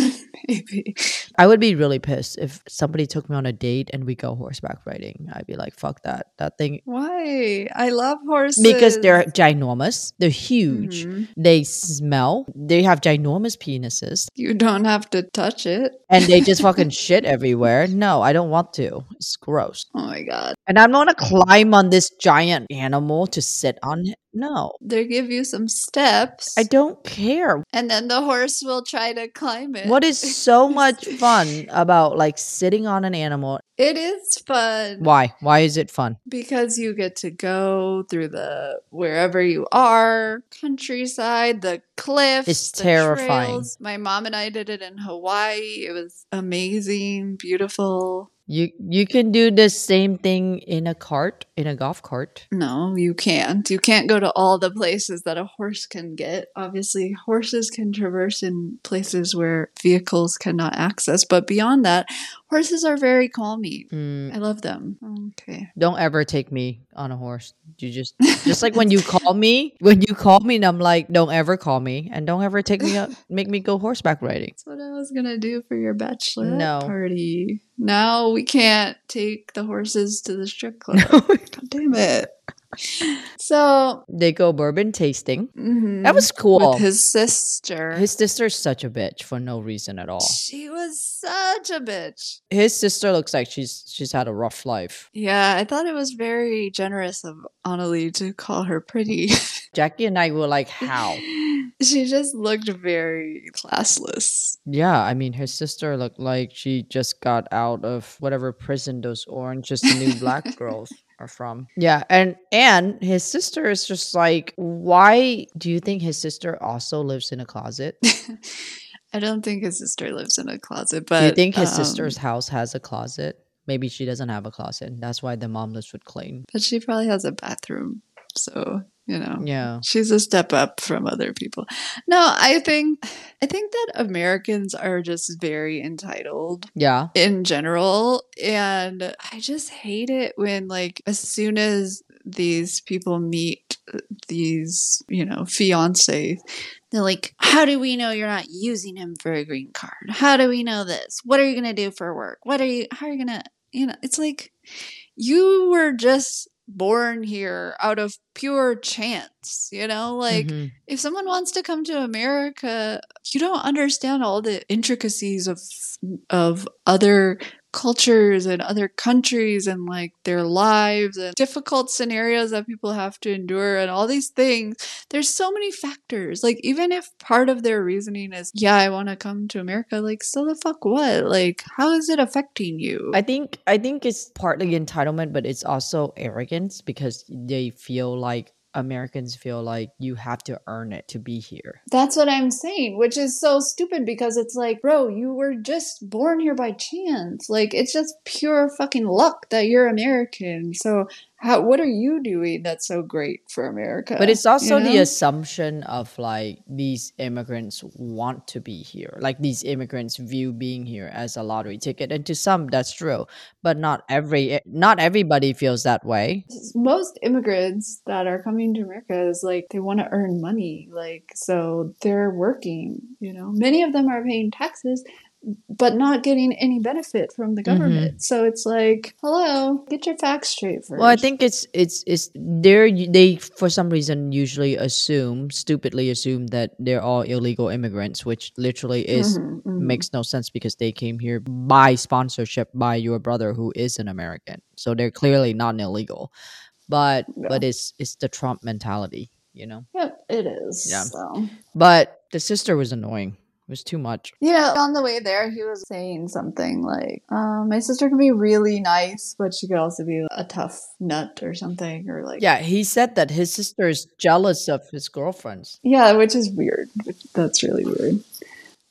Maybe. I would be really pissed if somebody took me on a date and we go horseback riding. I'd be like, fuck that. That thing Why? I love horses. because they're ginormous, they're huge, Mhm. they smell, they have ginormous penises, You don't have to touch it. and they just fucking shit everywhere. No, I don't want to. It's gross. Oh my god. And I'm not gonna climb on this giant animal to sit on it. No, They give you some steps. I don't care. and then the horse will try to climb it. What is so much fun about like sitting on an animal? It is fun Why? Why is it fun? because you get to go through the wherever you are, countryside, the cliffs. It's the terrifying. trails. My mom and I did it in Hawaii. It was amazing, beautiful. You you can do the same thing in a cart, in a golf cart. No, you can't. You can't go to all the places that a horse can get. Obviously, horses can traverse in places where vehicles cannot access, but beyond that, Horses are very calming. Mm, I love them. Okay. don't ever take me on a horse. You just just like when you call me, when you call me, and I'm like, don't ever call me, and don't ever take me up, make me go horseback riding. That's what I was gonna do for your bachelor No. party. Now we can't take the horses to the strip club. God damn it. So They go bourbon tasting. mhm, That was cool. with his sister. His sister's such a bitch for no reason at all. she was such a bitch. His sister looks like she's she's had a rough life. Yeah, I thought it was very generous of Anali to call her pretty. Jackie and I were like, how? she just looked very classless. Yeah, I mean, her sister looked like she just got out of whatever prison those orange the new black girls are from. Yeah, and and his sister is just like, why do you think his sister also lives in a closet? I don't think his sister lives in a closet, but do you think his um, sister's house has a closet? Maybe she doesn't have a closet. That's why the mom lives with Clayton. But she probably has a bathroom, so you know. Yeah. She's a step up from other people. No, I think I think that Americans are just very entitled Yeah. in general and I just hate it when like as soon as these people meet uh, these, you know, fiancés they're like, how do we know you're not using him for a green card? How do we know this? What are you going to do for work? What are you, how are you going to, you know, it's like you were just born here out of pure chance, you know? Like, Mhm. if someone wants to come to America, you don't understand all the intricacies of of other cultures and other countries and like their lives and difficult scenarios that people have to endure and all these things. There's so many factors. Like even if part of their reasoning is, yeah, I want to come to America, like so the fuck what? Like how is it affecting you? I think I think it's partly entitlement, but it's also arrogance because they feel like Americans feel like you have to earn it to be here. That's what I'm saying, which is so stupid because it's like, bro, you were just born here by chance. Like, it's just pure fucking luck that you're American. So, how, what are you doing that's so great for America? But it's also you the assumption of like these immigrants want to be here. Like these immigrants view being here as a lottery ticket. And to some that's true, but not every eh, not everybody feels that way. most immigrants that are coming to America is like they want to earn money. Like, so they're working, you know. Many of them are paying taxes. But not getting any benefit from the government. So it's like, hello, get your facts straight first. Well, I think it's it's it's they're they for some reason usually assume stupidly assume that they're all illegal immigrants, which literally is Mhm, mhm. makes no sense because they came here by sponsorship by your brother who is an American. So they're clearly not illegal. But but it's it's the Trump mentality, you know. Yep, it is. Yeah. So. But the sister was annoying. It was too much. You know, on the way there, he was saying something like, um, "My sister can be really nice, but she could also be a tough nut or something." Or like, Yeah, he said that his sister is jealous of his girlfriends. yeah, which is weird. That's really weird.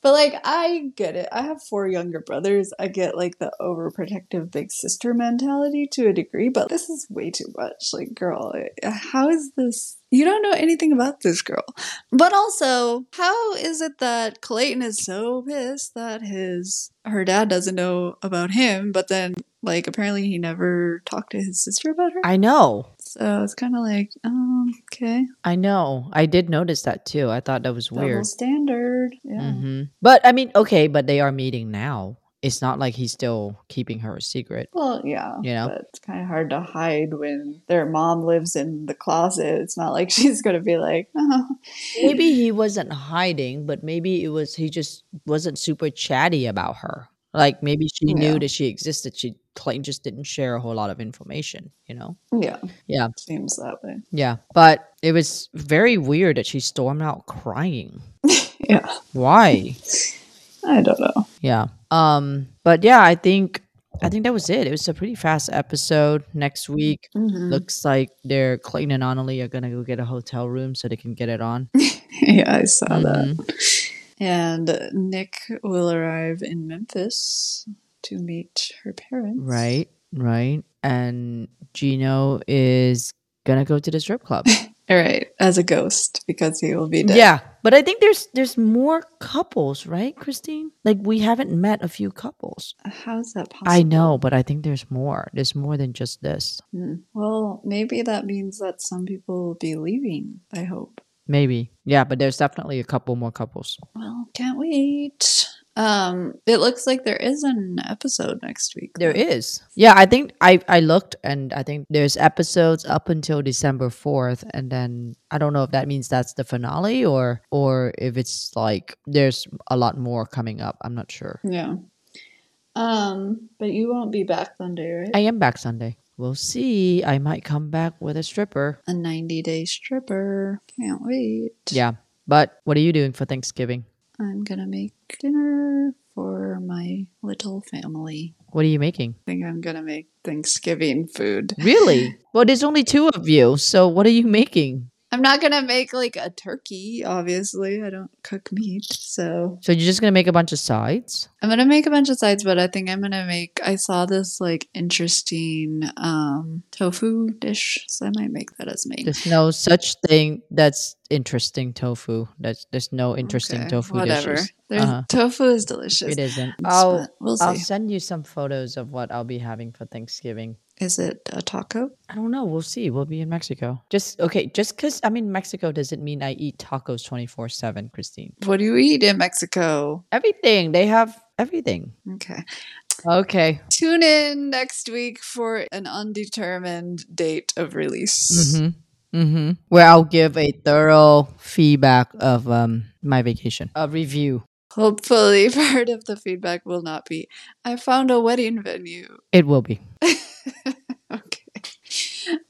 But like, I get it. I have four younger brothers. I get like the overprotective big sister mentality to a degree, but this is way too much. Like, girl, eh, how is this? You don't know anything about this girl. But also, how is it that Clayton is so pissed that his her dad doesn't know about him, but then like apparently he never talked to his sister about her? I know. So it's kind of like, um, okay, I know. I did notice that too. I thought that was double weird. standard. Yeah. hmm But I mean, okay, but they are meeting now. It's not like he's still keeping her a secret. Well, yeah, You know? it's kind of hard to hide when their mom lives in the closet. It's not like she's gonna be like, oh. Maybe he wasn't hiding, but maybe it was he just wasn't super chatty about her. Like maybe she Yeah. knew that she existed. She Clayton just didn't share a whole lot of information, you know? yeah, Yeah. seems that way. Yeah. But it was very weird that she stormed out crying. Yeah, Why? I don't know. Yeah. Um, but yeah, I think I think that was it. It was a pretty fast episode. Next week, Mhm. looks like they're Clayton and Anali are gonna go get a hotel room so they can get it on. yeah, I saw Mhm. that. And Nick will arrive in Memphis to meet her parents. Right, right. And Gino is gonna go to the strip club. All right, as a ghost because he will be dead. Yeah, but I think there's there's more couples, right, Christine? Like we haven't met a few couples. How's that possible? I know, but I think there's more. There's more than just this. Hmm. Well, maybe that means that some people will be leaving. I hope. Maybe. Yeah, but there's definitely a couple more couples. Well, can't wait. Um, it looks like there is an episode next week. There is. Yeah, I think I I looked and I think there's episodes up until December 4th and then I don't know if that means that's the finale or or if it's like there's a lot more coming up. I'm not sure. Yeah. Um, but you won't be back Sunday, right? I am back Sunday. We'll see. I might come back with a stripper. a 90 day stripper. Can't wait. Yeah. But what are you doing for Thanksgiving? I'm gonna make dinner for my little family. What are you making? I think I'm gonna make Thanksgiving food. Really? well, there's only two of you. So what are you making? I'm not gonna make like a turkey, obviously. I don't cook meat. So So you're just to make a bunch of sides? I'm gonna make a bunch of sides, but I think I'm gonna make I saw this like interesting um tofu dish, so I might make that as main. There's no such thing that's interesting tofu. That's there's no interesting Okay, tofu whatever. dishes. There's, Uh-huh. Tofu is delicious. It isn't. I'll we'll see. I'll send you some photos of what I'll be having for Thanksgiving. Is it a taco? I don't know. We'll see. We'll be in Mexico. Just okay. Just because I'm in Mexico doesn't mean I eat tacos twenty four seven, Christine. What do you eat in Mexico? Everything they have. Everything. Okay. Okay. Tune in next week for an undetermined date of release. Mm-hmm. Mm-hmm. Where I'll give a thorough feedback of um my vacation. A review. Hopefully, part of the feedback will not be, I found a wedding venue. It will be. okay.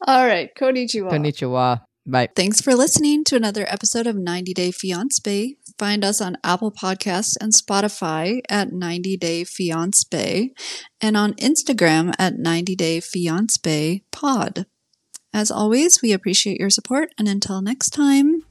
All right. Konnichiwa. Konnichiwa. Bye. Thanks for listening to another episode of 90 Day Fiance. Find us on Apple Podcasts and Spotify at 90 Day Fiance and on Instagram at 90 Day Fiance Pod. As always, we appreciate your support and until next time,